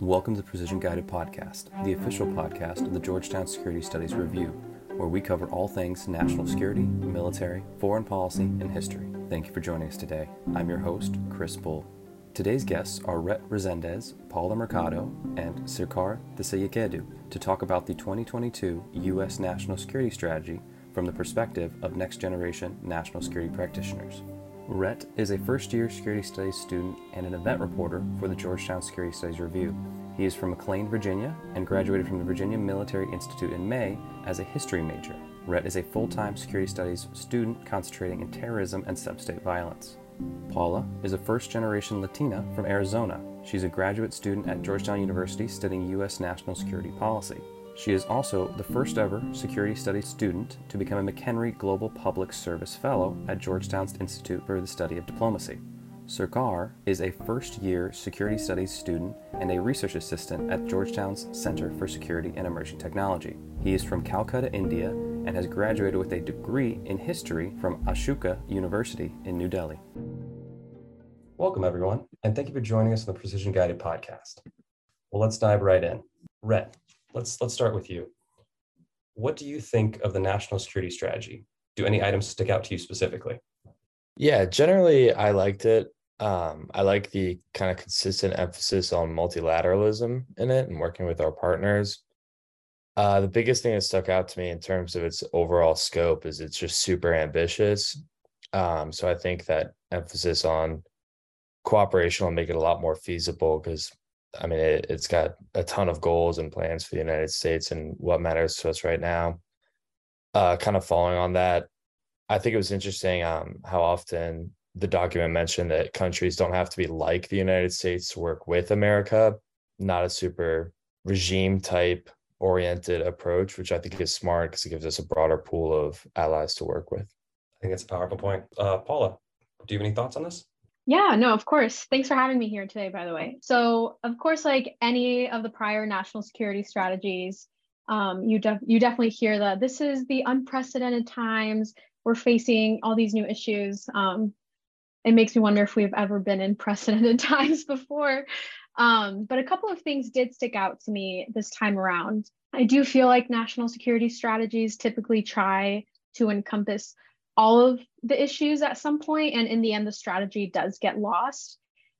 Welcome to the Precision Guided Podcast, the official podcast of the Georgetown Security Studies Review, where we cover all things national security, military, foreign policy, and history. Thank you for joining us today. I'm your host, Chris Bull. Today's guests are Rhett Rezendes, Paula Mercado, and Sirkar Tisyaketu to talk about the 2022 U.S. National Security Strategy from the perspective of next generation national security practitioners. Rhett is a first year security studies student and an event reporter for the Georgetown Security Studies Review. He is from McLean, Virginia, and graduated from the Virginia Military Institute in May as a history major. Rhett is a full time security studies student concentrating in terrorism and substate violence. Paula is a first generation Latina from Arizona. She's a graduate student at Georgetown University studying U.S. national security policy. She is also the first ever Security Studies student to become a McHenry Global Public Service Fellow at Georgetown's Institute for the Study of Diplomacy. Sirkar is a first year Security Studies student and a research assistant at Georgetown's Center for Security and Emerging Technology. He is from Calcutta, India, and has graduated with a degree in history from Ashoka University in New Delhi. Welcome, everyone, and thank you for joining us on the Precision Guided podcast. Well, let's dive right in. Rhett, let's let's start with you. What do you think of the national security strategy? Do any items stick out to you specifically? Yeah, generally I liked it. Um, I like the kind of consistent emphasis on multilateralism in it and working with our partners. Uh, the biggest thing that stuck out to me in terms of its overall scope is it's just super ambitious. Um, so I think that emphasis on cooperation will make it a lot more feasible because I mean, it, has got a ton of goals and plans for the United States and what matters to us right now. Uh, kind of following on that, I think it was interesting um, how often the document mentioned that countries don't have to be like the United States to work with America, not a super regime type oriented approach, which I think is smart because it gives us a broader pool of allies to work with. I think it's a powerful point. Uh, Paula, do you have any thoughts on this? Yeah, no, of course. Thanks for having me here today, by the way. So, of course, like any of the prior national security strategies, um, you, def- you definitely hear that this is the unprecedented times. We're facing all these new issues. Um, it makes me wonder if we've ever been in precedented times before. Um, but a couple of things did stick out to me this time around. I do feel like national security strategies typically try to encompass all of the issues at some point, and in the end, the strategy does get lost.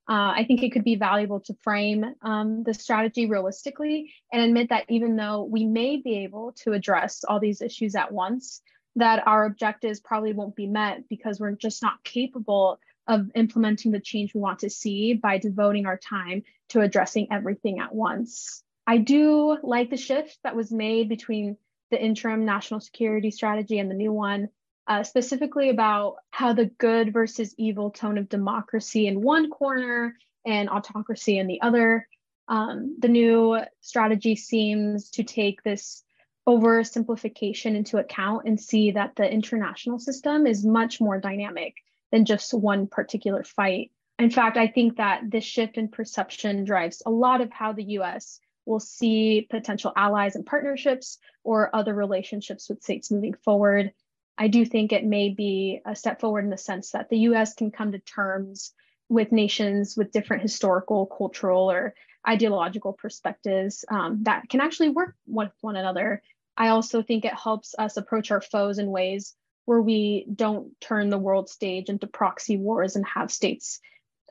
Uh, I think it could be valuable to frame um, the strategy realistically and admit that even though we may be able to address all these issues at once, that our objectives probably won't be met because we're just not capable of implementing the change we want to see by devoting our time to addressing everything at once. I do like the shift that was made between the interim national security strategy and the new one uh, specifically about how the good versus evil tone of democracy in one corner and autocracy in the other. Um, the new strategy seems to take this oversimplification into account and see that the international system is much more dynamic than just one particular fight. In fact, I think that this shift in perception drives a lot of how the US will see potential allies and partnerships or other relationships with states moving forward. I do think it may be a step forward in the sense that the US can come to terms with nations with different historical, cultural, or ideological perspectives um, that can actually work with one another. I also think it helps us approach our foes in ways where we don't turn the world stage into proxy wars and have states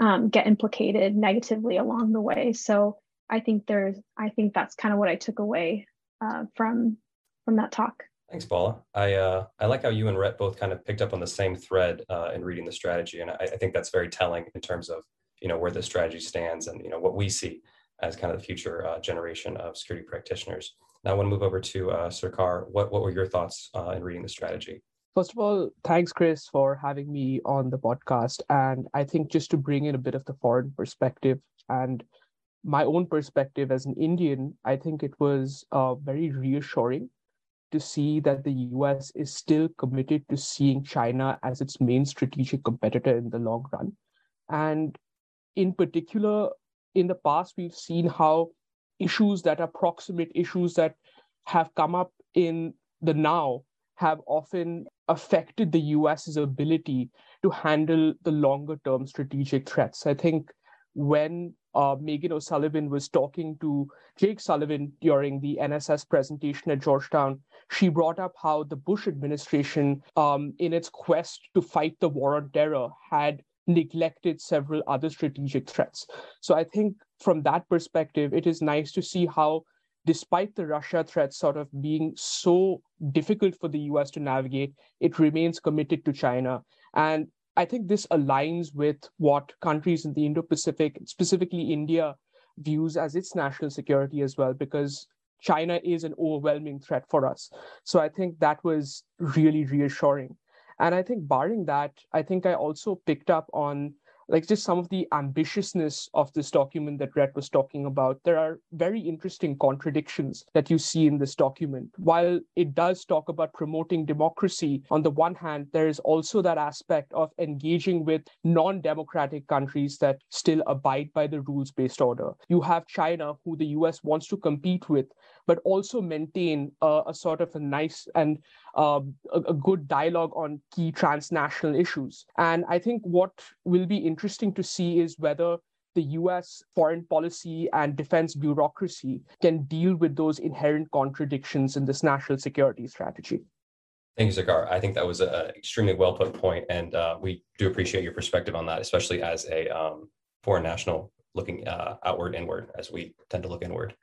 um, get implicated negatively along the way. So I think there's, I think that's kind of what I took away uh, from from that talk. Thanks, Paula. I uh, I like how you and Rhett both kind of picked up on the same thread uh, in reading the strategy, and I, I, think that's very telling in terms of you know where the strategy stands and you know what we see as kind of the future uh, generation of security practitioners. Now, I want to move over to uh, Sirkar. What what were your thoughts uh, in reading the strategy? First of all, thanks, Chris, for having me on the podcast. And I think just to bring in a bit of the foreign perspective and my own perspective as an Indian, I think it was uh, very reassuring to see that the US is still committed to seeing China as its main strategic competitor in the long run. And in particular, in the past, we've seen how issues that are proximate, issues that have come up in the now, have often affected the US's ability to handle the longer term strategic threats. I think when uh, Meghan O'Sullivan was talking to Jake Sullivan during the NSS presentation at Georgetown, she brought up how the Bush administration, um, in its quest to fight the war on terror, had neglected several other strategic threats. So I think from that perspective, it is nice to see how, despite the Russia threat sort of being so difficult for the US to navigate, it remains committed to China. And I think this aligns with what countries in the Indo Pacific, specifically India, views as its national security as well, because China is an overwhelming threat for us. So I think that was really reassuring. And I think, barring that, I think I also picked up on like just some of the ambitiousness of this document that Rhett was talking about. There are very interesting contradictions that you see in this document. While it does talk about promoting democracy, on the one hand, there is also that aspect of engaging with non democratic countries that still abide by the rules based order. You have China, who the US wants to compete with, but also maintain a, a sort of a nice and uh, a, a, good dialogue on key transnational issues. And I think what will be interesting to see is whether the US foreign policy and defense bureaucracy can deal with those inherent contradictions in this national security strategy. Thank you, Sarkar. I think that was an extremely well put point, and uh, we do appreciate your perspective on that, especially as a um, foreign national looking uh, outward, inward, as we tend to look inward.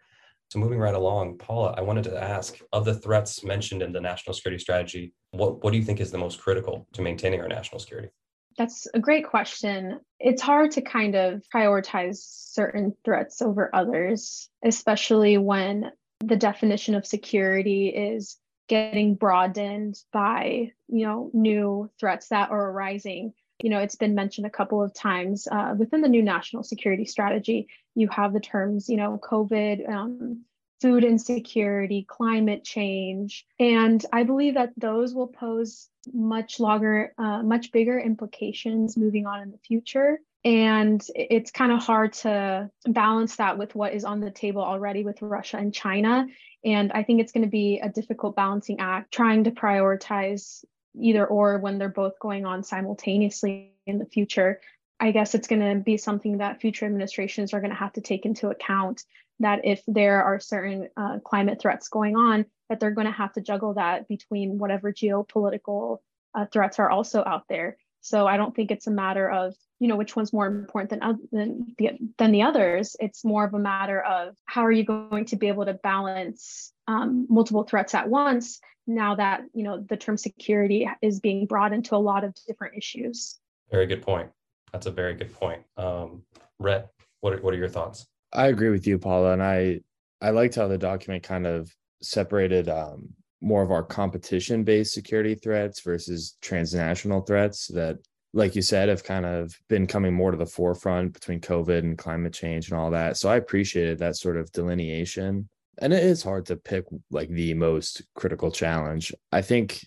So moving right along, Paula, I wanted to ask of the threats mentioned in the national security strategy, what, what do you think is the most critical to maintaining our national security? That's a great question. It's hard to kind of prioritize certain threats over others, especially when the definition of security is getting broadened by, you know, new threats that are arising you know, it's been mentioned a couple of times uh, within the new national security strategy. You have the terms, you know, COVID, um, food insecurity, climate change, and I believe that those will pose much longer, uh, much bigger implications moving on in the future. And it's kind of hard to balance that with what is on the table already with Russia and China. And I think it's going to be a difficult balancing act trying to prioritize either or when they're both going on simultaneously in the future. I guess it's going to be something that future administrations are going to have to take into account that if there are certain uh, climate threats going on, that they're going to have to juggle that between whatever geopolitical uh, threats are also out there. So I don't think it's a matter of you know which one's more important than than the, than the others. It's more of a matter of how are you going to be able to balance um, multiple threats at once now that you know the term security is being brought into a lot of different issues very good point that's a very good point. Um rhett what are, what are your thoughts? I agree with you paula and i i liked how the document kind of separated um more of our competition based security threats versus transnational threats that like you said have kind of been coming more to the forefront between covid and climate change and all that. So i appreciated that sort of delineation and it is hard to pick like the most critical challenge. I think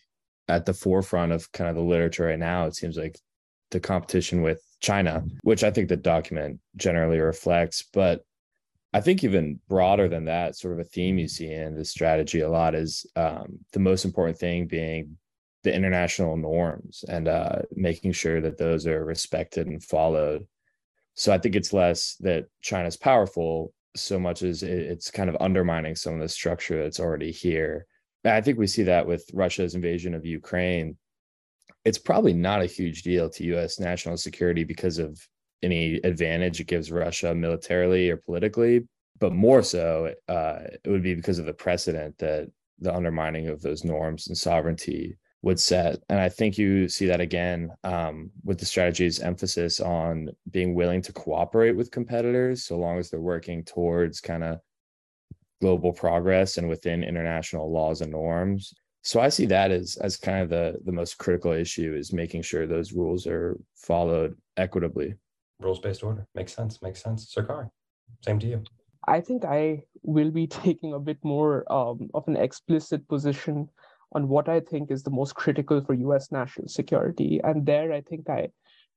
at the forefront of kind of the literature right now, it seems like the competition with China, which I think the document generally reflects. But I think even broader than that, sort of a theme you see in this strategy a lot is um, the most important thing being the international norms and uh, making sure that those are respected and followed. So I think it's less that China's powerful so much as it's kind of undermining some of the structure that's already here. I think we see that with Russia's invasion of Ukraine. It's probably not a huge deal to US national security because of any advantage it gives Russia militarily or politically, but more so, uh, it would be because of the precedent that the undermining of those norms and sovereignty would set. And I think you see that again um, with the strategy's emphasis on being willing to cooperate with competitors so long as they're working towards kind of global progress and within international laws and norms. So I see that as as kind of the the most critical issue is making sure those rules are followed equitably. Rules based order makes sense. Makes sense. Sir Sarkar, same to you. I think I will be taking a bit more um, of an explicit position on what I think is the most critical for US national security. And there, I think I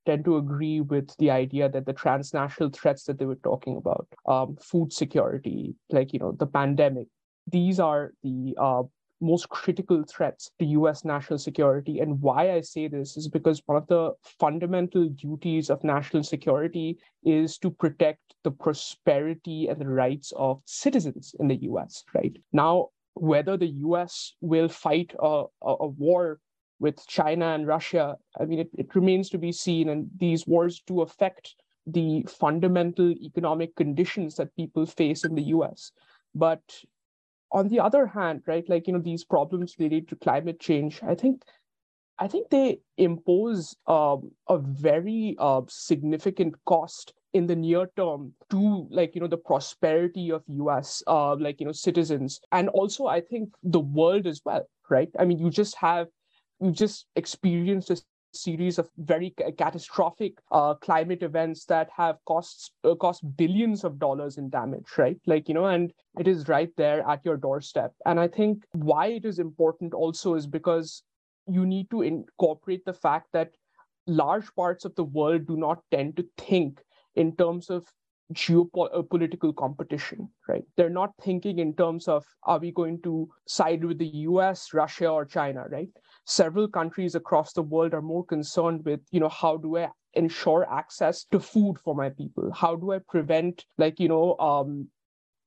tend to agree with the idea that the transnational threats that they were talking about, um, food security, like, you know, the pandemic, these are the uh, most critical threats to US national security. And why I say this is because one of the fundamental duties of national security is to protect the prosperity and the rights of citizens in the US, right? Now, whether the US will fight a, a, a war with China and Russia, I mean, it, it remains to be seen. And these wars do affect the fundamental economic conditions that people face in the US. But on the other hand, right, like, you know, these problems related to climate change, I think. I think they impose um, a very uh, significant cost in the near term to like you know the prosperity of us uh, like you know citizens and also i think the world as well right i mean you just have you just experienced a series of very catastrophic uh, climate events that have costs uh, cost billions of dollars in damage right like you know and it is right there at your doorstep and i think why it is important also is because you need to incorporate the fact that large parts of the world do not tend to think in terms of geopolitical uh, competition, right? They're not thinking in terms of are we going to side with the US, Russia, or China, right? Several countries across the world are more concerned with, you know, how do I ensure access to food for my people? How do I prevent, like, you know, um,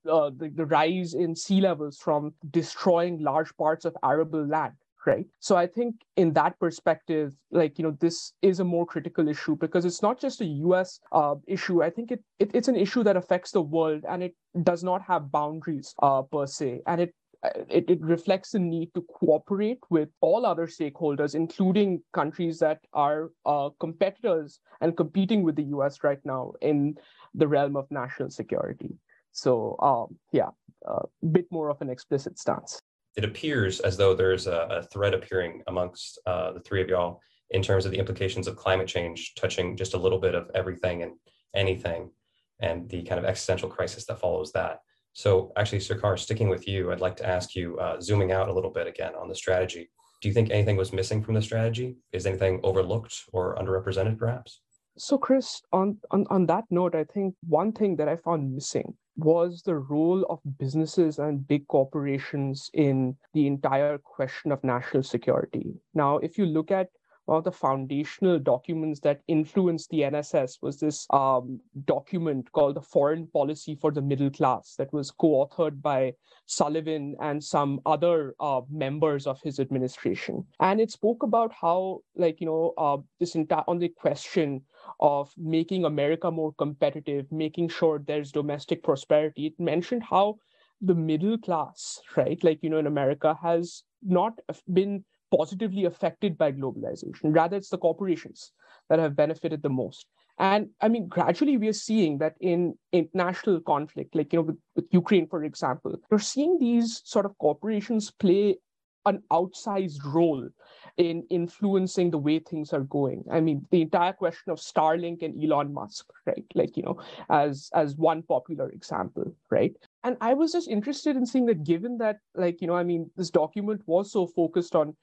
uh, the, the rise in sea levels from destroying large parts of arable land? right so i think in that perspective like you know this is a more critical issue because it's not just a us uh, issue i think it, it, it's an issue that affects the world and it does not have boundaries uh, per se and it it, it reflects the need to cooperate with all other stakeholders, including countries that are uh, competitors and competing with the US right now in the realm of national security. So, um, yeah, a uh, bit more of an explicit stance it appears as though there's a, a thread appearing amongst uh, the three of y'all in terms of the implications of climate change, touching just a little bit of everything and anything, and the kind of existential crisis that follows that. So, actually, Sarkar, sticking with you, I'd like to ask you, uh, zooming out a little bit again on the strategy. Do you think anything was missing from the strategy? Is anything overlooked or underrepresented, perhaps? So, Chris, on, on, on that note, I think one thing that I found missing was the role of businesses and big corporations in the entire question of national security. Now, if you look at one of the foundational documents that influenced the NSS was this um, document called the Foreign Policy for the Middle Class that was co-authored by Sullivan and some other uh, members of his administration. And it spoke about how, like, you know, uh, this entire on the question of making America more competitive, making sure there's domestic prosperity. It mentioned how the middle class, right, like, you know, in America has not been positively affected by globalization. Rather, it's the corporations that have benefited the most. And I mean, gradually we are seeing that in international conflict, like you know, with, with Ukraine, for example, you're seeing these sort of corporations play an outsized role in influencing the way things are going. I mean, the entire question of Starlink and Elon Musk, right? Like, you know, as as one popular example, right? And I was just interested in seeing that given that, like, you know, I mean, this document was so focused on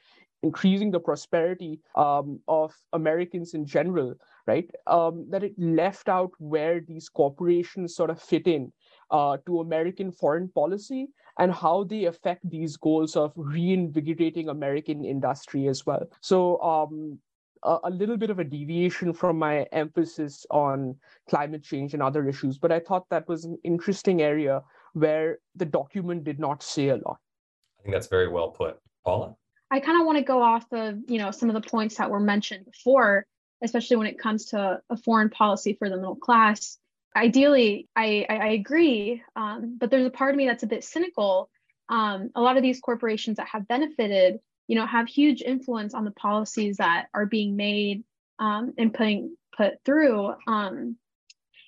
increasing the prosperity um, of Americans in general, right? Um, that it left out where these corporations sort of fit in uh, to American foreign policy and how they affect these goals of reinvigorating American industry as well. So, um, a, a little bit of a deviation from my emphasis on climate change and other issues, but I thought that was an interesting area where the document did not say a lot. I think that's very well put. Paula? I kind of want to go off of, you know, some of the points that were mentioned before, especially when it comes to a foreign policy for the middle class. Ideally, I, I, I agree, um, but there's a part of me that's a bit cynical. Um, a lot of these corporations that have benefited, you know, have huge influence on the policies that are being made um, and putting put through. Um,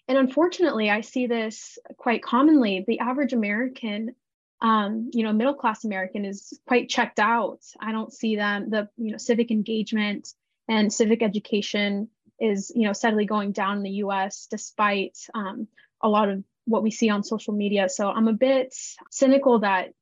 and unfortunately, I see this quite commonly. The average American um, you know, middle class American is quite checked out. I don't see them, the, you know, civic engagement and civic education is, you know, steadily going down in the US despite um, a lot of what we see on social media. So I'm a bit cynical that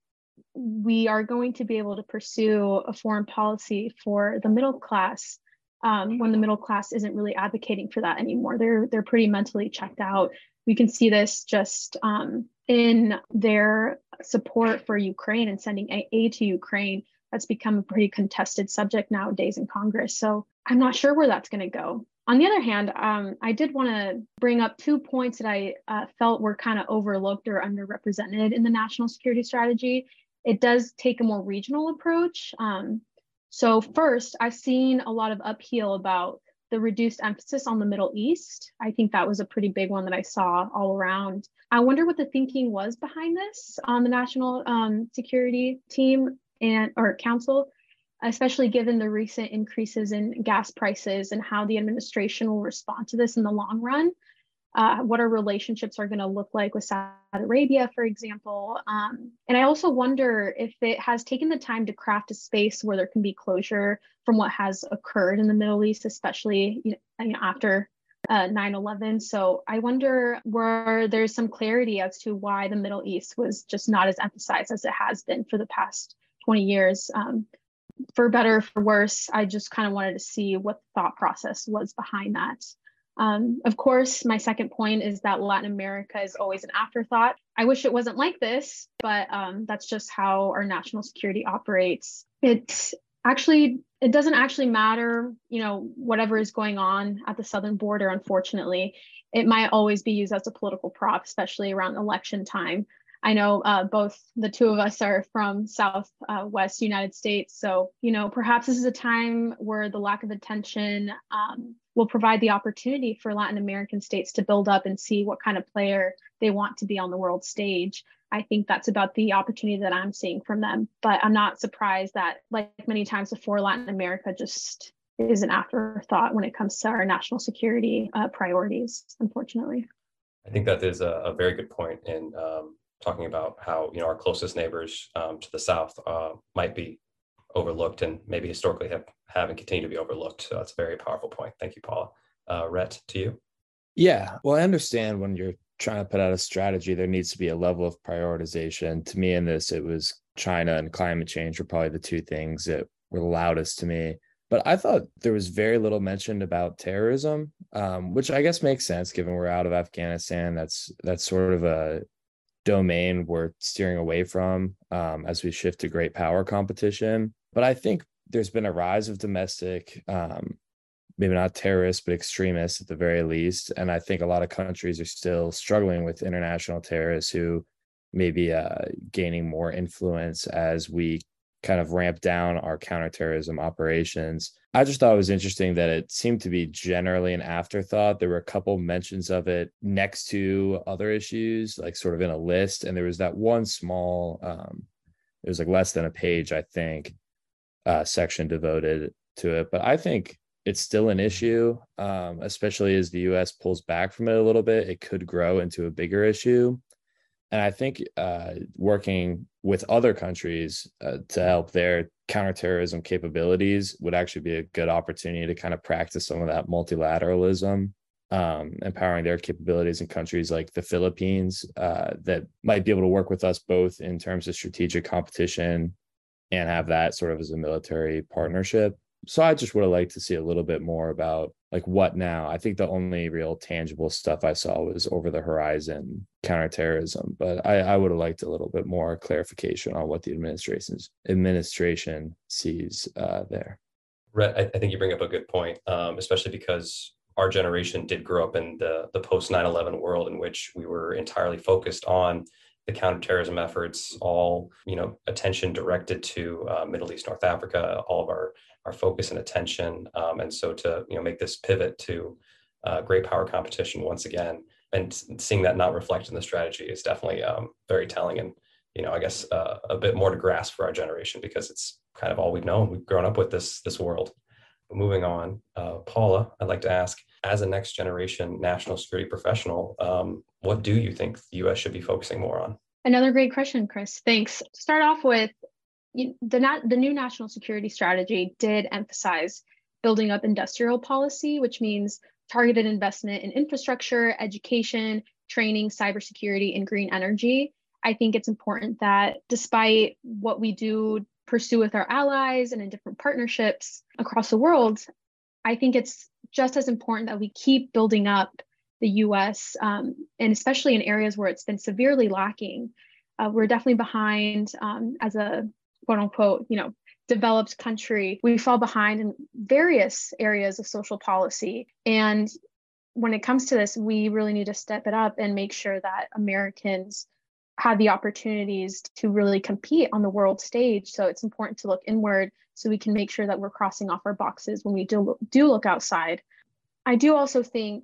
we are going to be able to pursue a foreign policy for the middle class um, when the middle class isn't really advocating for that anymore. They're they're pretty mentally checked out. We can see this just um, in their support for Ukraine and sending aid to Ukraine. That's become a pretty contested subject nowadays in Congress. So I'm not sure where that's going to go. On the other hand, um, I did want to bring up two points that I uh, felt were kind of overlooked or underrepresented in the national security strategy. It does take a more regional approach. Um, so, first, I've seen a lot of upheaval about the reduced emphasis on the Middle East. I think that was a pretty big one that I saw all around. I wonder what the thinking was behind this on the national um, security team and or council especially given the recent increases in gas prices and how the administration will respond to this in the long run. Uh, what our relationships are going to look like with Saudi Arabia, for example. Um, and I also wonder if it has taken the time to craft a space where there can be closure from what has occurred in the Middle East, especially you know, after uh, 9-11 so i wonder where there's some clarity as to why the middle east was just not as emphasized as it has been for the past 20 years um, for better or for worse, I just kind of wanted to see what the thought process was behind that. Um, of course, my second point is that Latin America is always an afterthought. I wish it wasn't like this, but um, that's just how our national security operates. It actually it doesn't actually matter, you know, whatever is going on at the southern border. Unfortunately, it might always be used as a political prop, especially around election time. I know uh, both the two of us are from Southwest uh, United States. So, you know, perhaps this is a time where the lack of attention um, will provide the opportunity for Latin American states to build up and see what kind of player they want to be on the world stage. I think that's about the opportunity that I'm seeing from them. But I'm not surprised that, like many times before, Latin America just is an afterthought when it comes to our national security uh, priorities, unfortunately. I think that is a, a very good point. And um, talking about how you know our closest neighbors um, to the south uh, might be overlooked and maybe historically have, have and continue to be overlooked. So that's a very powerful point. Thank you, Paula. Uh, Rhett, to you. Yeah, well, I understand when you're trying to put out a strategy, there needs to be a level of prioritization. To me, in this, it was China and climate change were probably the two things that were loudest to me. But I thought there was very little mentioned about terrorism, um, which I guess makes sense given we're out of Afghanistan. That's that's sort of a domain we're steering away from um, as we shift to great power competition. But I think there's been a rise of domestic, um, maybe not terrorists, but extremists at the very least. And I think a lot of countries are still struggling with international terrorists who may be uh, gaining more influence as we kind of ramp down our counterterrorism operations. I just thought it was interesting that it seemed to be generally an afterthought. There were a couple mentions of it next to other issues, like sort of in a list. And there was that one small, um, it was like less than a page, I think, uh, section devoted to it. But I think it's still an issue, um, especially as the US pulls back from it a little bit. It could grow into a bigger issue. And I think uh, working with other countries uh, to help their counterterrorism capabilities would actually be a good opportunity to kind of practice some of that multilateralism, um, empowering their capabilities in countries like the Philippines uh, that might be able to work with us both in terms of strategic competition and have that sort of as a military partnership so I just would have liked to see a little bit more about like what now. I think the only real tangible stuff I saw was over the horizon counterterrorism, but I, I would have liked a little bit more clarification on what the administration's administration sees uh, there. Rhett, I, think you bring up a good point, um, especially because our generation did grow up in the the post 9/11 world in which we were entirely focused on the counterterrorism efforts, all you know, attention directed to uh, Middle East, North Africa, all of our our focus and attention. Um, and so to you know make this pivot to uh, great power competition once again, and seeing that not reflected in the strategy is definitely um, very telling. And you know, I guess uh, a bit more to grasp for our generation because it's kind of all we've known. We've grown up with this this world. But moving on, uh, Paula, I'd like to ask, as a next generation national security professional, um, what do you think the U.S. should be focusing more on? Another great question, Chris. Thanks. To start off with, the, the new national security strategy did emphasize building up industrial policy, which means targeted investment in infrastructure, education, training, cybersecurity, and green energy. I think it's important that despite what we do pursue with our allies and in different partnerships across the world, I think it's just as important that we keep building up the US, um, and especially in areas where it's been severely lacking uh, we're definitely behind um, as a quote unquote, you know, developed country. We fall behind in various areas of social policy. And when it comes to this, we really need to step it up and make sure that Americans have the opportunities to really compete on the world stage. So it's important to look inward so we can make sure that we're crossing off our boxes when we do, do look outside. I do also think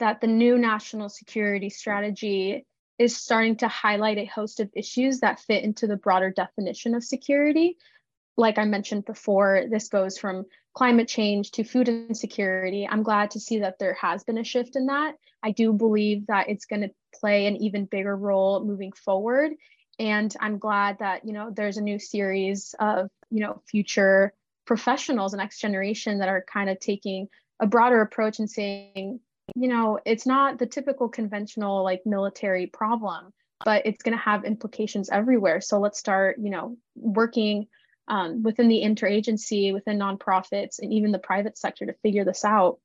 that the new national security strategy is starting to highlight a host of issues that fit into the broader definition of security. Like I mentioned before, this goes from climate change to food insecurity. I'm glad to see that there has been a shift in that. I do believe that it's going to play an even bigger role moving forward. And I'm glad that, you know, there's a new series of, you know, future professionals, the next generation that are kind of taking a broader approach and saying, you know, it's not the typical conventional like military problem, but it's going to have implications everywhere. So let's start, you know, working um, within the interagency, within nonprofits, and even the private sector to figure this out.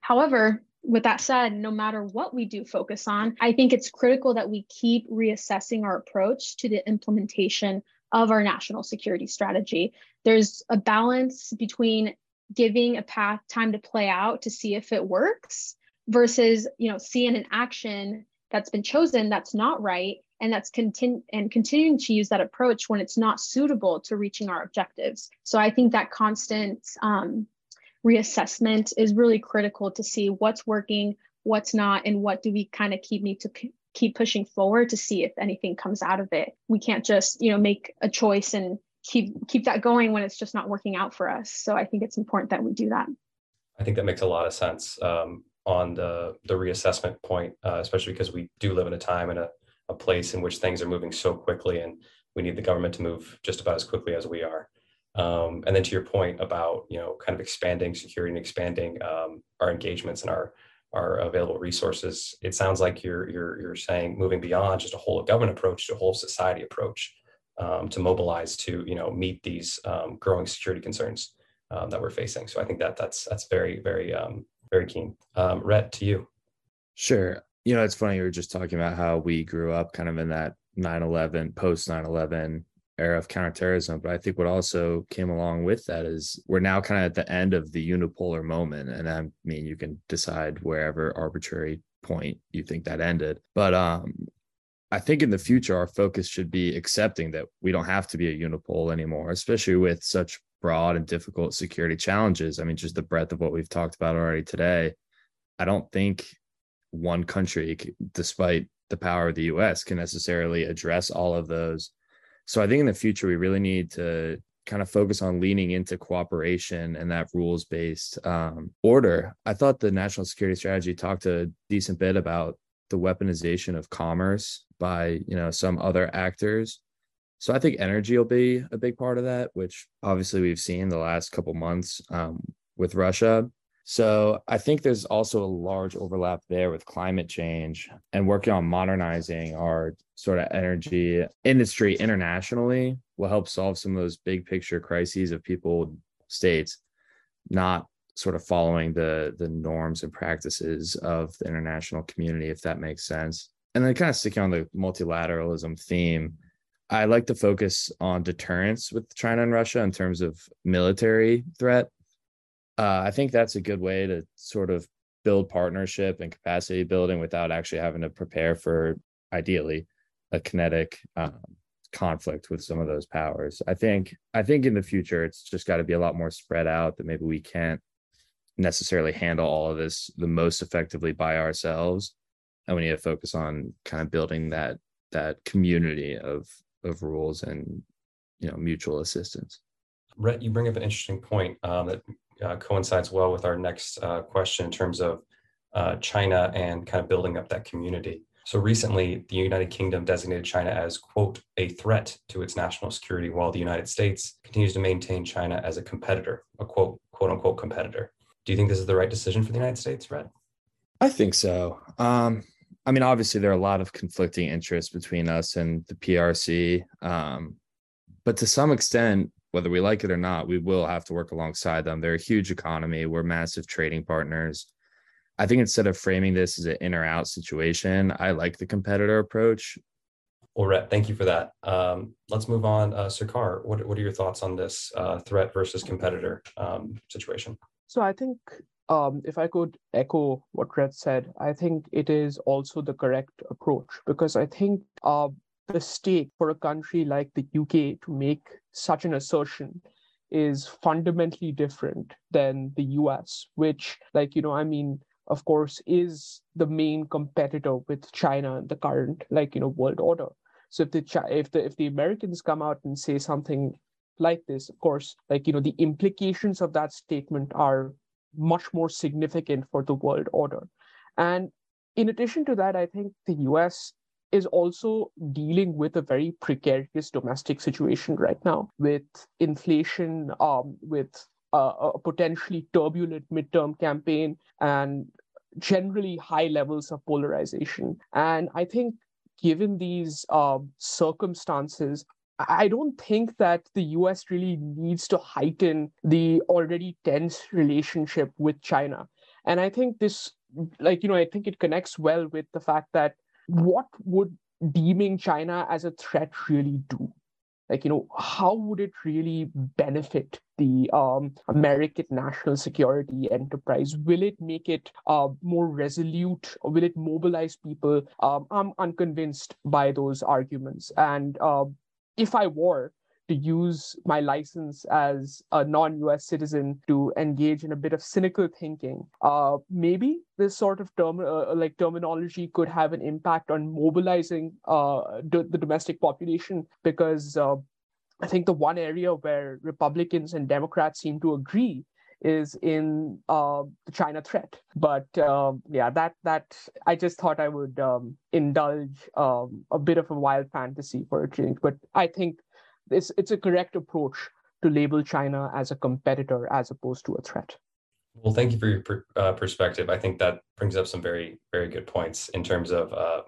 However, with that said, no matter what we do focus on, I think it's critical that we keep reassessing our approach to the implementation of our national security strategy. There's a balance between giving a path time to play out to see if it works versus, you know, seeing an action that's been chosen that's not right and that's continu- and continuing to use that approach when it's not suitable to reaching our objectives. So I think that constant um, reassessment is really critical to see what's working, what's not, and what do we kind of keep need to p- keep pushing forward to see if anything comes out of it. We can't just, you know, make a choice and keep keep that going when it's just not working out for us. So I think it's important that we do that. I think that makes a lot of sense um, on the the reassessment point, uh, especially because we do live in a time and a, a place in which things are moving so quickly, and we need the government to move just about as quickly as we are. Um, and then to your point about you know kind of expanding security and expanding um, our engagements and our our available resources, it sounds like you're you're you're saying moving beyond just a whole of government approach to a whole society approach um, to mobilize to you know meet these um, growing security concerns um, that we're facing. So I think that that's that's very very um, very keen. Um, Rhett, to you. Sure. You know, it's funny. You were just talking about how we grew up kind of in that 9 11, post 9 11 era of counterterrorism. But I think what also came along with that is we're now kind of at the end of the unipolar moment. And I mean, you can decide wherever arbitrary point you think that ended. But um, I think in the future, our focus should be accepting that we don't have to be a unipole anymore, especially with such broad and difficult security challenges. I mean, just the breadth of what we've talked about already today. I don't think one country, despite the power of the US, can necessarily address all of those so I think in the future, we really need to kind of focus on leaning into cooperation and that rules based um, order. I thought the national security strategy talked a decent bit about the weaponization of commerce by you know some other actors. So I think energy will be a big part of that, which obviously we've seen the last couple months um, with Russia. So I think there's also a large overlap there with climate change and working on modernizing our sort of energy industry internationally will help solve some of those big picture crises of people states not sort of following the the norms and practices of the international community if that makes sense and then kind of sticking on the multilateralism theme i like to focus on deterrence with china and russia in terms of military threat uh, I think that's a good way to sort of build partnership and capacity building without actually having to prepare for ideally a kinetic um, conflict with some of those powers. I think I think in the future it's just got to be a lot more spread out that maybe we can't necessarily handle all of this the most effectively by ourselves and we need to focus on kind of building that that community of of rules and you know mutual assistance. Rhett, you bring up an interesting point um, that uh, coincides well with our next uh, question in terms of uh, China and kind of building up that community. So recently, the United Kingdom designated China as, quote, a threat to its national security, while the United States continues to maintain China as a competitor, a quote, quote unquote competitor. Do you think this is the right decision for the United States, Rhett? I think so. Um, I mean, obviously, there are a lot of conflicting interests between us and the PRC. Um, but to some extent, whether we like it or not, we will have to work alongside them. They're a huge economy. We're massive trading partners. I think instead of framing this as an in or out situation, I like the competitor approach. Well, Rhett, thank you for that. Um, let's move on. Uh, Sarkar, what, what are your thoughts on this uh, threat versus competitor um, situation? So I think um, if I could echo what Rhett said, I think it is also the correct approach because I think uh, the stake for a country like the UK to make such an assertion is fundamentally different than the US, which, like, you know, I mean, of course, is the main competitor with China in the current, like, you know, world order. So if the if the if the Americans come out and say something like this, of course, like you know, the implications of that statement are much more significant for the world order. And in addition to that, I think the US is also dealing with a very precarious domestic situation right now with inflation, um, with uh, a potentially turbulent midterm campaign, and generally high levels of polarization. And I think given these uh, circumstances, I don't think that the US really needs to heighten the already tense relationship with China. And I think this, like, you know, I think it connects well with the fact that what would deeming China as a threat really do? Like, you know, how would it really benefit the um, American national security enterprise? Will it make it uh, more resolute? Will it mobilize people? Um, I'm unconvinced by those arguments. And uh, if I were, to use my license as a non-US citizen to engage in a bit of cynical thinking. Uh, maybe this sort of term, uh, like terminology, could have an impact on mobilizing uh, the domestic population because. Uh, I think the one area where Republicans and Democrats seem to agree is in uh, the China threat. But um, yeah, that that I just thought I would um, indulge um, a bit of a wild fantasy for a change. But I think it's it's a correct approach to label China as a competitor as opposed to a threat. Well, thank you for your per, uh, perspective. I think that brings up some very very good points in terms of uh,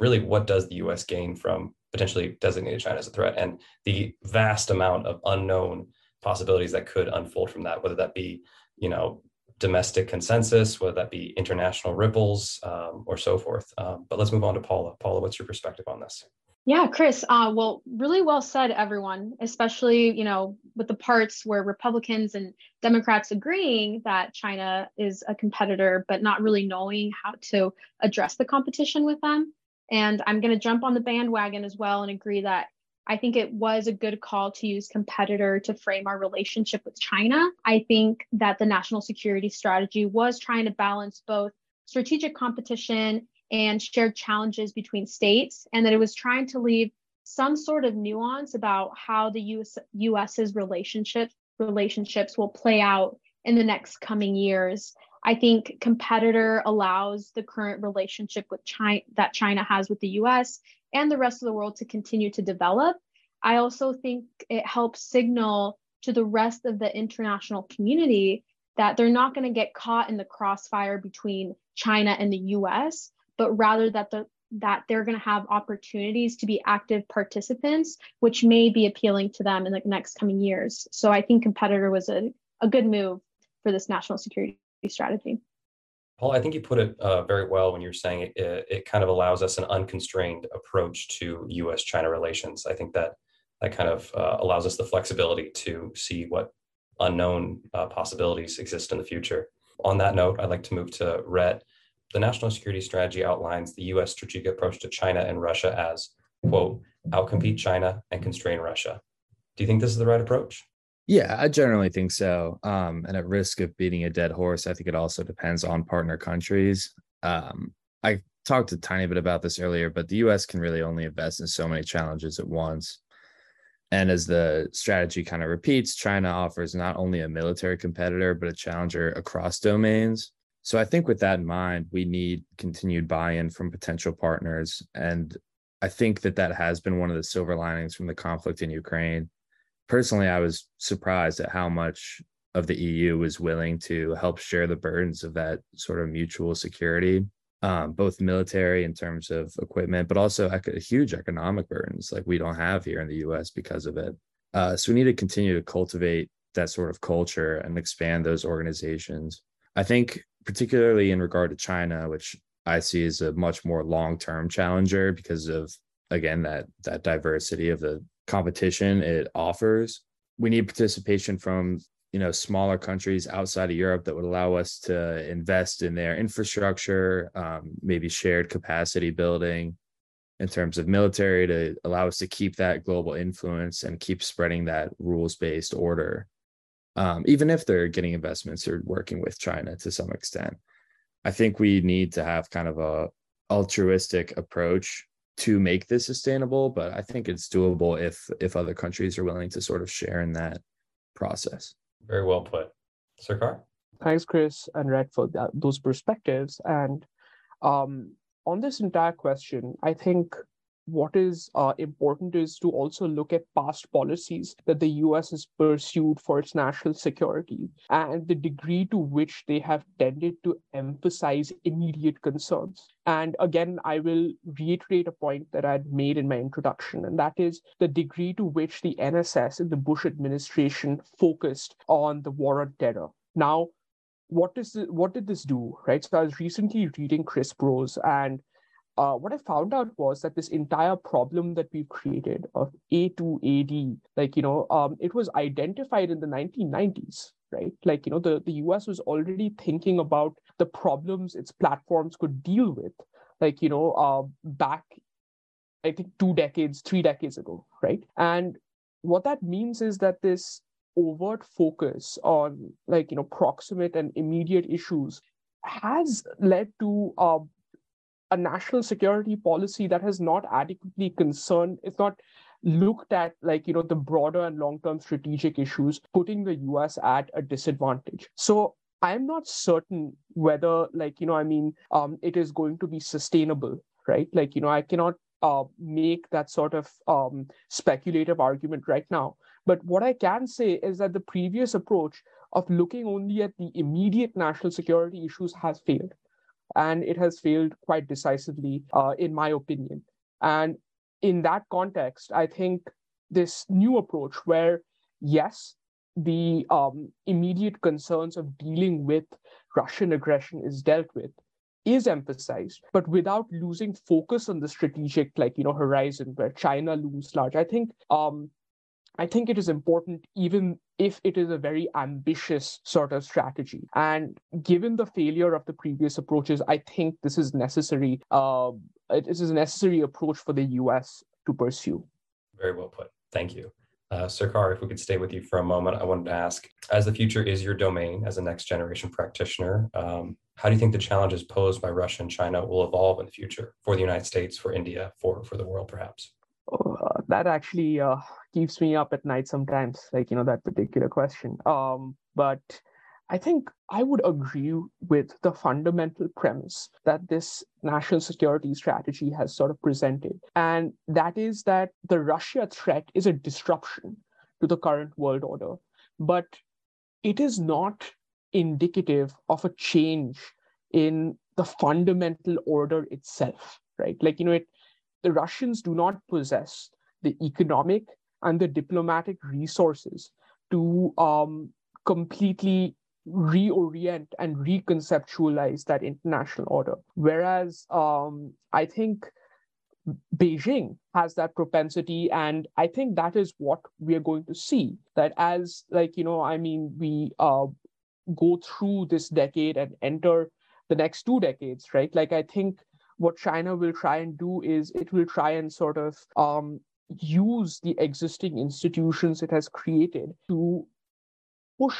really what does the U.S. gain from potentially designating China as a threat and the vast amount of unknown possibilities that could unfold from that, whether that be you know domestic consensus, whether that be international ripples, um, or so forth. Um, but let's move on to Paula. Paula, what's your perspective on this? Yeah, Chris. Uh, well, really well said, everyone. Especially, you know, with the parts where Republicans and Democrats agreeing that China is a competitor, but not really knowing how to address the competition with them. And I'm going to jump on the bandwagon as well and agree that I think it was a good call to use competitor to frame our relationship with China. I think that the national security strategy was trying to balance both strategic competition and shared challenges between states, and that it was trying to leave some sort of nuance about how the US, US's relationship relationships will play out in the next coming years. I think competitor allows the current relationship with China that China has with the US and the rest of the world to continue to develop. I also think it helps signal to the rest of the international community that they're not going to get caught in the crossfire between China and the US, but rather that the that they're going to have opportunities to be active participants, which may be appealing to them in the next coming years. So I think competitor was a, a good move for this national security strategy. Paul, I think you put it uh, very well when you're saying it, it, it, kind of allows us an unconstrained approach to U.S. China relations. I think that that kind of uh, allows us the flexibility to see what unknown uh, possibilities exist in the future. On that note, I'd like to move to Rhett the national security strategy outlines the US strategic approach to China and Russia as, quote, outcompete China and constrain Russia. Do you think this is the right approach? Yeah, I generally think so. Um, and at risk of beating a dead horse, I think it also depends on partner countries. Um, I talked a tiny bit about this earlier, but the US can really only invest in so many challenges at once. And as the strategy kind of repeats, China offers not only a military competitor, but a challenger across domains. So I think with that in mind, we need continued buy-in from potential partners, and I think that that has been one of the silver linings from the conflict in Ukraine. Personally, I was surprised at how much of the EU was willing to help share the burdens of that sort of mutual security, um, both military in terms of equipment, but also ec- huge economic burdens like we don't have here in the US because of it. Uh, so we need to continue to cultivate that sort of culture and expand those organizations. I think particularly in regard to China, which I see as a much more long term challenger because of again that that diversity of the competition it offers. We need participation from you know smaller countries outside of Europe that would allow us to invest in their infrastructure, um, maybe shared capacity building in terms of military to allow us to keep that global influence and keep spreading that rules based order, um, even if they're getting investments or working with China to some extent. I think we need to have kind of a altruistic approach to make this sustainable, but I think it's doable if if other countries are willing to sort of share in that process. Very well put. Sirkar? Thanks, Chris and Rhett, for that, those perspectives. And um, on this entire question, I think what is uh, important is to also look at past policies that the US has pursued for its national security and the degree to which they have tended to emphasize immediate concerns. And again, I will reiterate a point that I had made in my introduction, and that is the degree to which the NSS in the Bush administration focused on the war on terror. Now, what is the, what did this do right so i was recently reading chris Brose, and uh, what I found out was that this entire problem that we've created of A2AD, like, you know, um, it was identified in the 1990s, right? Like, you know, the, the US was already thinking about the problems its platforms could deal with, like, you know, uh, back, I think, two decades, three decades ago, right? And what that means is that this overt focus on, like, you know, proximate and immediate issues has led to uh, a national security policy that has not adequately concerned it's not looked at like you know the broader and long term strategic issues putting the us at a disadvantage. So i'm not certain whether like you know i mean um, it is going to be sustainable right? Like you know i cannot uh, make that sort of um, speculative argument right now. But what i can say is that the previous approach of looking only at the immediate national security issues has failed and it has failed quite decisively, uh, in my opinion. And in that context, I think this new approach, where yes, the um, immediate concerns of dealing with Russian aggression is dealt with, is emphasized, but without losing focus on the strategic, like you know, horizon where China looms large. I think um, I think it is important, even if it is a very ambitious sort of strategy. And given the failure of the previous approaches, I think this is necessary. Uh, this is a necessary approach for the US to pursue. Very well put. Thank you. Uh, Sirkar, if we could stay with you for a moment, I wanted to ask as the future is your domain as a next generation practitioner, um, how do you think the challenges posed by Russia and China will evolve in the future for the United States, for India, for, for the world, perhaps? uh, that actually uh, keeps me up at night sometimes like you know that particular question. Um, but i think i would agree with the fundamental premise that this national security strategy has sort of presented and that is that the russia threat is a disruption to the current world order but it is not indicative of a change in the fundamental order itself right? Like you know it the Russians do not possess the economic and the diplomatic resources to um, completely reorient and reconceptualize that international order. Whereas um, I think Beijing has that propensity, and I think that is what we are going to see. That as, like, you know, I mean, we uh, go through this decade and enter the next two decades, right? Like, I think what China will try and do is it will try and sort of um, use the existing institutions it has created to push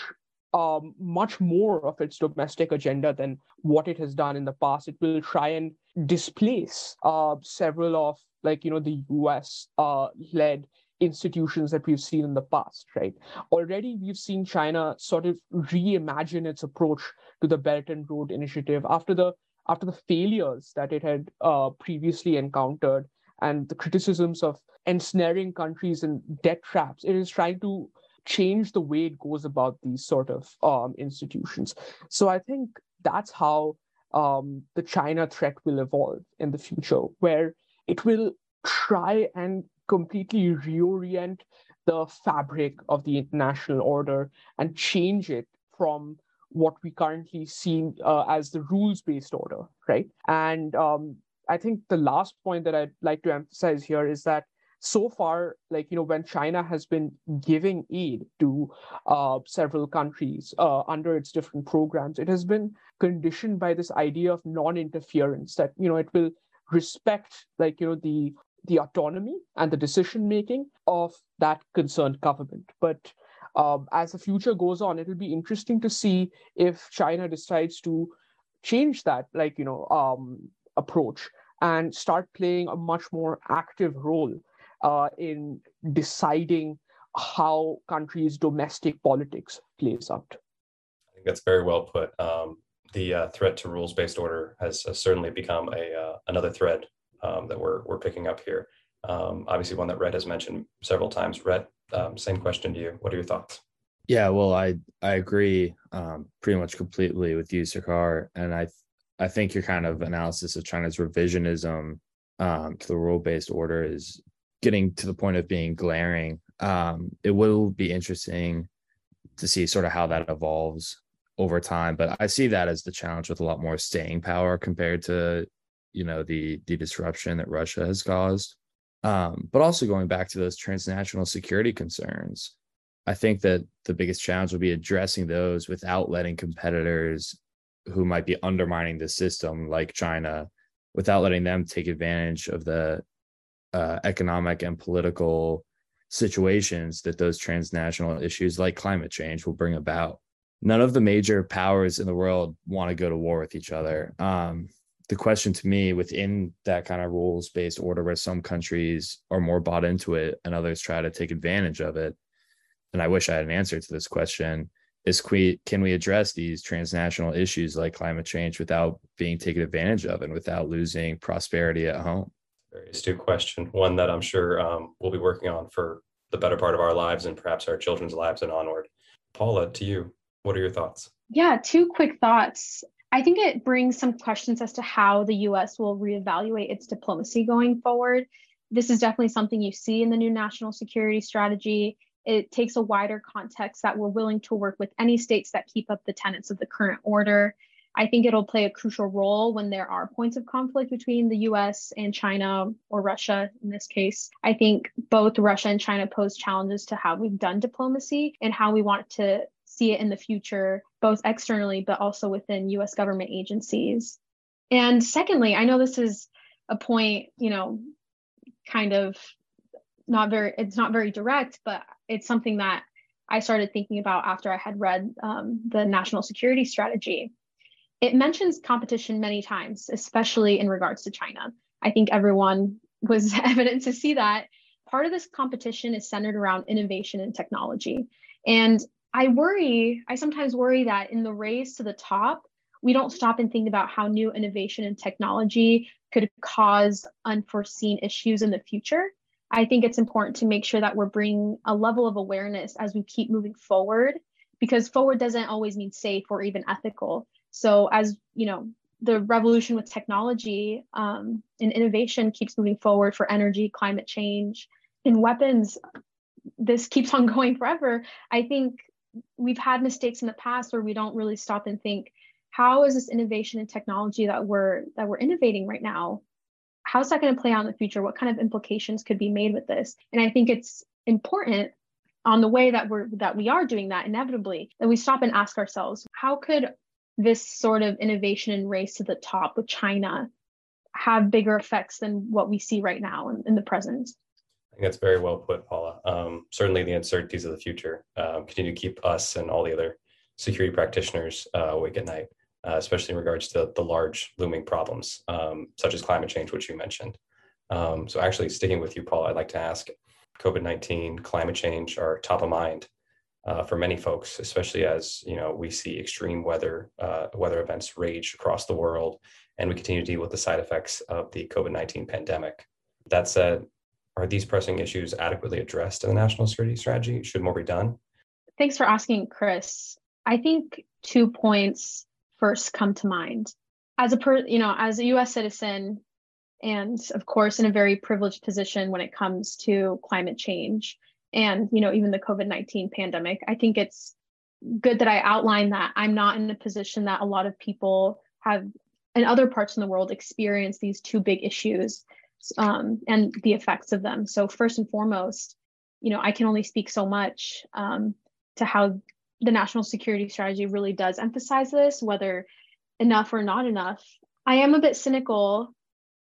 um, much more of its domestic agenda than what it has done in the past. It will try and displace uh, several of, like, you know, the US uh, led institutions that we've seen in the past, right? Already we've seen China sort of reimagine its approach to the Belt and Road Initiative after the after the failures that it had uh, previously encountered and the criticisms of ensnaring countries in debt traps, it is trying to change the way it goes about these sort of um, institutions. So I think that's how um, the China threat will evolve in the future, where it will try and completely reorient the fabric of the international order and change it from what we currently see uh, as the rules based order, right? And um, I think the last point that I'd like to emphasize here is that so far, like, you know, when China has been giving aid to uh, several countries uh, under its different programs, it has been conditioned by this idea of non-interference that, you know, it will respect, like, you know, the the autonomy and the decision making of that concerned government. But um, as the future goes on, it'll be interesting to see if China decides to change that, like you know, um, approach and start playing a much more active role uh, in deciding how countries' domestic politics plays out. I think that's very well put. Um, the uh, threat to rules-based order has, has certainly become a uh, another thread um, that we're we're picking up here. Um, obviously, one that Rhett has mentioned several times. Rhett, um, same question to you. What are your thoughts? Yeah, well, I I agree um, pretty much completely with you, Sirkar, and I I think your kind of analysis of China's revisionism um, to the rule-based order is getting to the point of being glaring. Um, it will be interesting to see sort of how that evolves over time, but I see that as the challenge with a lot more staying power compared to you know the the disruption that Russia has caused. Um, but also going back to those transnational security concerns, I think that the biggest challenge will be addressing those without letting competitors who might be undermining the system, like China, without letting them take advantage of the uh, economic and political situations that those transnational issues like climate change will bring about. None of the major powers in the world want to go to war with each other. Um, the question to me within that kind of rules based order where some countries are more bought into it and others try to take advantage of it and i wish i had an answer to this question is can we address these transnational issues like climate change without being taken advantage of and without losing prosperity at home very astute question one that i'm sure um, we'll be working on for the better part of our lives and perhaps our children's lives and onward paula to you what are your thoughts yeah two quick thoughts I think it brings some questions as to how the US will reevaluate its diplomacy going forward. This is definitely something you see in the new national security strategy. It takes a wider context that we're willing to work with any states that keep up the tenets of the current order. I think it'll play a crucial role when there are points of conflict between the US and China or Russia in this case. I think both Russia and China pose challenges to how we've done diplomacy and how we want to see it in the future, both externally, but also within US government agencies. And secondly, I know this is a point, you know, kind of not very, it's not very direct, but it's something that I started thinking about after I had read um, the national security strategy. It mentions competition many times, especially in regards to China. I think everyone was evident to see that. Part of this competition is centered around innovation and technology. And I worry, I sometimes worry that in the race to the top, we don't stop and think about how new innovation and technology could cause unforeseen issues in the future. I think it's important to make sure that we're bringing a level of awareness as we keep moving forward, because forward doesn't always mean safe or even ethical. So, as you know, the revolution with technology um, and innovation keeps moving forward for energy, climate change, and weapons. This keeps on going forever. I think we've had mistakes in the past where we don't really stop and think how is this innovation and technology that we're that we're innovating right now how's that going to play out in the future? What kind of implications could be made with this? And i think it's important on the way that we're that we are doing that inevitably that we stop and ask ourselves how could this sort of innovation and race to the top with china have bigger effects than what we see right now in, in the present? I think that's very well put, Paula. Um, certainly, the uncertainties of the future um, continue to keep us and all the other security practitioners uh, awake at night, uh, especially in regards to the large looming problems um, such as climate change, which you mentioned. Um, so, actually, sticking with you, Paul, I'd like to ask: COVID nineteen, climate change are top of mind uh, for many folks, especially as you know we see extreme weather uh, weather events rage across the world, and we continue to deal with the side effects of the COVID nineteen pandemic. That said, are these pressing issues adequately addressed in the national security strategy? Should more be done? Thanks for asking, Chris. I think two points first come to mind. As a per, you know, as a US citizen and of course in a very privileged position when it comes to climate change and you know even the COVID-19 pandemic, I think it's good that I outline that I'm not in a position that a lot of people have in other parts in the world experience these two big issues um, and the effects of them. So first and foremost, you know, I can only speak so much um, to how the national security strategy really does emphasize this, whether enough or not enough. I am a bit cynical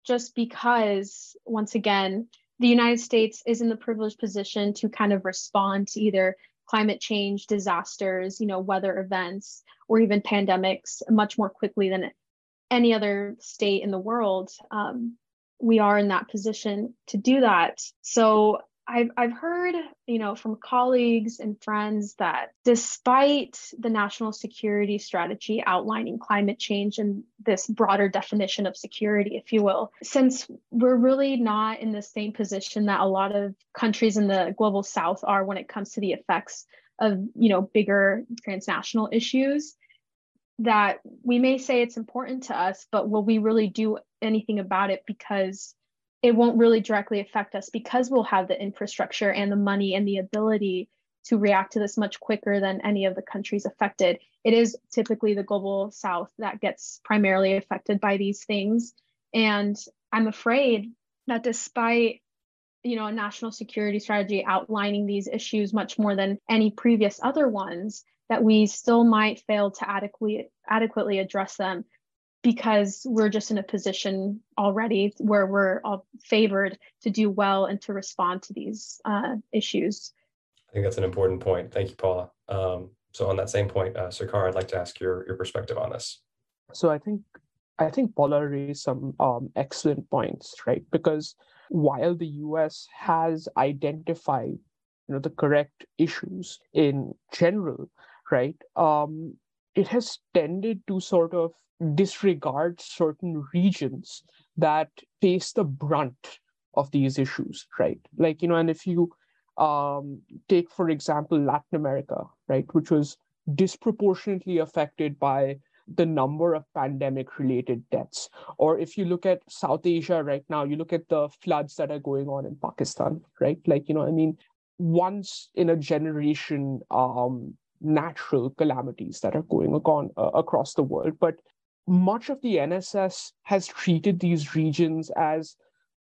just because, once again, the United States is in the privileged position to kind of respond to either climate change, disasters, you know, weather events, or even pandemics much more quickly than any other state in the world. Um, we are in that position to do that. So I've, I've heard, you know, from colleagues and friends that despite the national security strategy outlining climate change and this broader definition of security, if you will, since we're really not in the same position that a lot of countries in the global south are when it comes to the effects of, you know, bigger transnational issues, that we may say it's important to us, but will we really do anything about it because it won't really directly affect us because we'll have the infrastructure and the money and the ability to react to this much quicker than any of the countries affected. It is typically the global south that gets primarily affected by these things. And I'm afraid that despite you know a national security strategy outlining these issues much more than any previous other ones that we still might fail to adequately adequately address them because we're just in a position already where we're all favored to do well and to respond to these uh, issues. I think that's an important point. Thank you, Paula. Um, so on that same point, uh, Sirkar, I'd like to ask your, your perspective on this. So I think I think Paula raised some um, excellent points, right? Because while the U.S. has identified, you know, the correct issues in general, right? Um, it has tended to sort of disregard certain regions that face the brunt of these issues, right? Like, you know, and if you um, take, for example, Latin America, right, which was disproportionately affected by the number of pandemic related deaths. Or if you look at South Asia right now, you look at the floods that are going on in Pakistan, right? Like, you know, I mean, once in a generation um, natural calamities that are going on uh, across the world. But much of the NSS has treated these regions as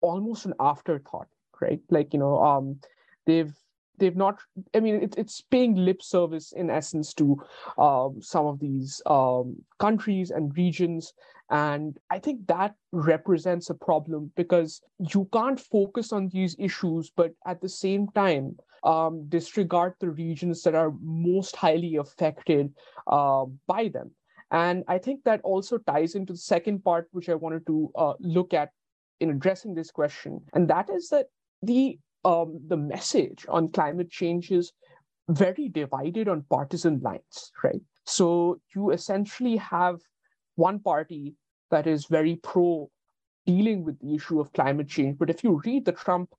almost an afterthought, right? Like, you know, um, they've they've not i mean it, it's paying lip service in essence to um, some of these um, countries and regions and i think that represents a problem because you can't focus on these issues but at the same time um, disregard the regions that are most highly affected uh, by them and I think that also ties into the second part, which I wanted to uh, look at in addressing this question. And that is that the um, the message on climate change is very divided on partisan lines, right? So you essentially have one party that is very pro dealing with the issue of climate change. But if you read the Trump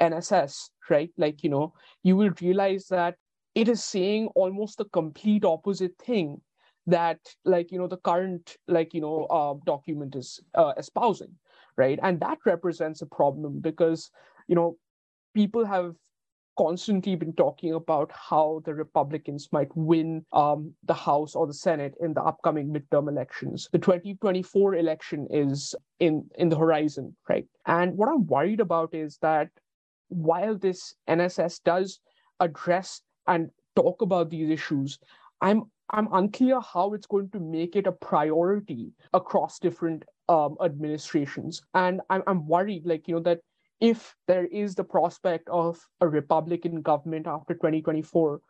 NSS, right, like, you know, you will realize that it is saying almost the complete opposite thing that like you know the current like you know uh, document is uh, espousing right? And that represents a problem because you know people have constantly been talking about how the republicans might win um, the house or the senate in the upcoming midterm elections. The 2024 election is in in the horizon right? And what i'm worried about is that while this nss does address and talk about these issues i'm I'm unclear how it's going to make it a priority across different um, administrations. And I'm, I'm worried, like, you know, that if there is the prospect of a Republican government after 2024,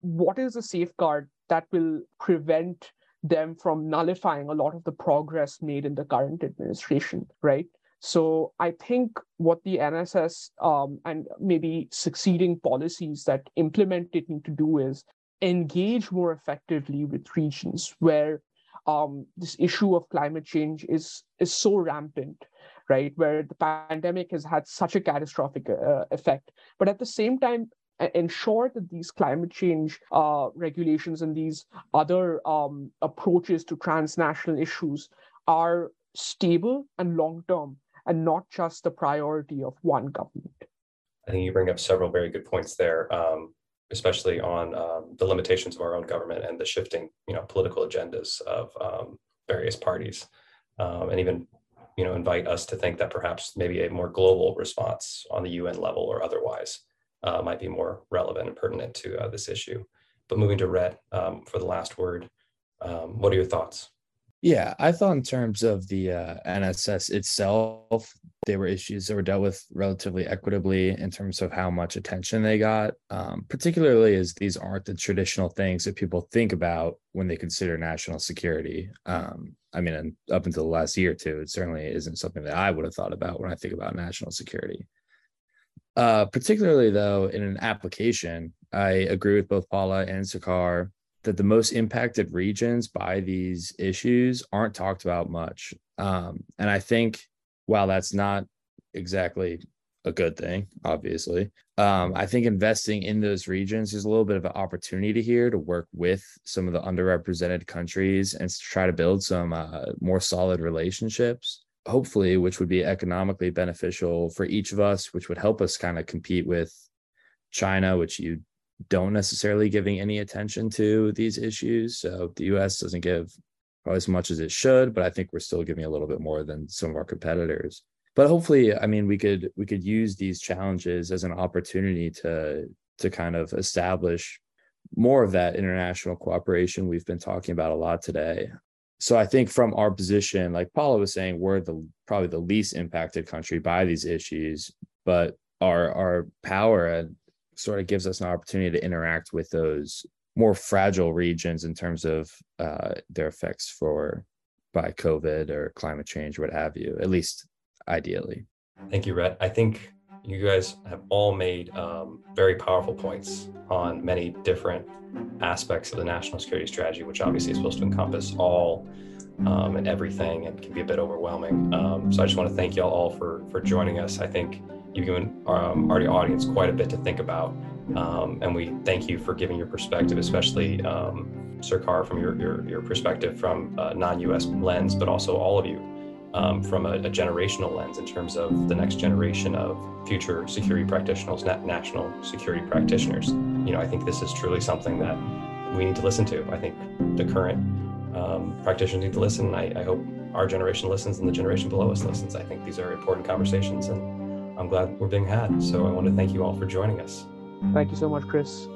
what is the safeguard that will prevent them from nullifying a lot of the progress made in the current administration, right? So I think what the NSS um, and maybe succeeding policies that implement it need to do is engage more effectively with regions where um, this issue of climate change is is so rampant, right? Where the pandemic has had such a catastrophic uh, effect, but at the same time, ensure that these climate change uh, regulations and these other um, approaches to transnational issues are stable and long term, and not just the priority of one government. I think you bring up several very good points there. Um, especially on um, the limitations of our own government and the shifting, you know, political agendas of um, various parties. um, and even you know invite us to think that perhaps maybe a more global response on the UN level or otherwise uh, might be more relevant and pertinent to uh, this issue. But moving to Rhett um, for the last word, um, what are your thoughts? Yeah, I thought in terms of the uh, NSS itself, they were issues that were dealt with relatively equitably in terms of how much attention they got, um, particularly as these aren't the traditional things that people think about when they consider national security. Um, I mean, up until the last year or two, it certainly isn't something that I would have thought about when I think about national security. Uh, particularly though, in an application, I agree with both Paula and Sirkar that the most impacted regions by these issues aren't talked about much. Um, and I think while that's not exactly a good thing, obviously, um, I think investing in those regions is a little bit of an opportunity here to work with some of the underrepresented countries and try to build some uh, more solid relationships. Hopefully, which would be economically beneficial for each of us, which would help us kind of compete with China, which you don't necessarily giving any attention to these issues. So the US doesn't give probably as much as it should, but I think we're still giving a little bit more than some of our competitors. But hopefully, I mean, we could we could use these challenges as an opportunity to to kind of establish more of that international cooperation we've been talking about a lot today. So I think from our position, like Paula was saying, we're the probably the least impacted country by these issues, but our our power and sort of gives us an opportunity to interact with those more fragile regions in terms of uh, their effects for by COVID or climate change or what have you, at least ideally. Thank you, Rhett. I think you guys have all made um, very powerful points on many different aspects of the national security strategy, which obviously is supposed to encompass all um, and everything and can be a bit overwhelming. Um, so I just want to thank you all for for joining us. I think you've given um, our audience quite a bit to think about. Um, and we thank you for giving your perspective, especially um, Sirkar from your, your, your perspective from a non-US lens, but also all of you um, from a, a, generational lens in terms of the next generation of future security practitioners, national security practitioners. You know, I think this is truly something that we need to listen to. I think the current um, practitioners need to listen. And I, I hope our generation listens and the generation below us listens. I think these are important conversations and I'm glad we're being had. So I want to thank you all for joining us. Thank you so much, Chris.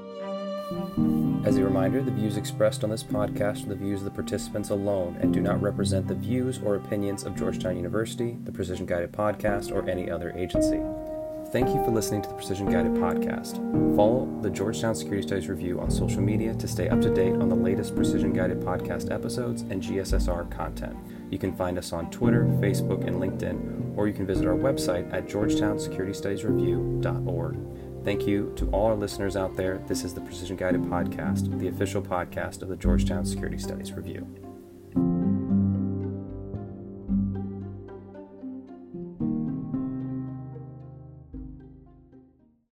As a reminder, the views expressed on this podcast are the views of the participants alone and do not represent the views or opinions of Georgetown University, the Precision Guided Podcast, or any other agency. Thank you for listening to the Precision Guided Podcast. Follow the Georgetown Security Studies Review on social media to stay up to date on the latest Precision Guided Podcast episodes and GSSR content. You can find us on Twitter, Facebook, and LinkedIn, or you can visit our website at georgetownsecuritystudiesreview.org. Thank you to all our listeners out there. This is the Precision Guided Podcast, the official podcast of the Georgetown Security Studies Review.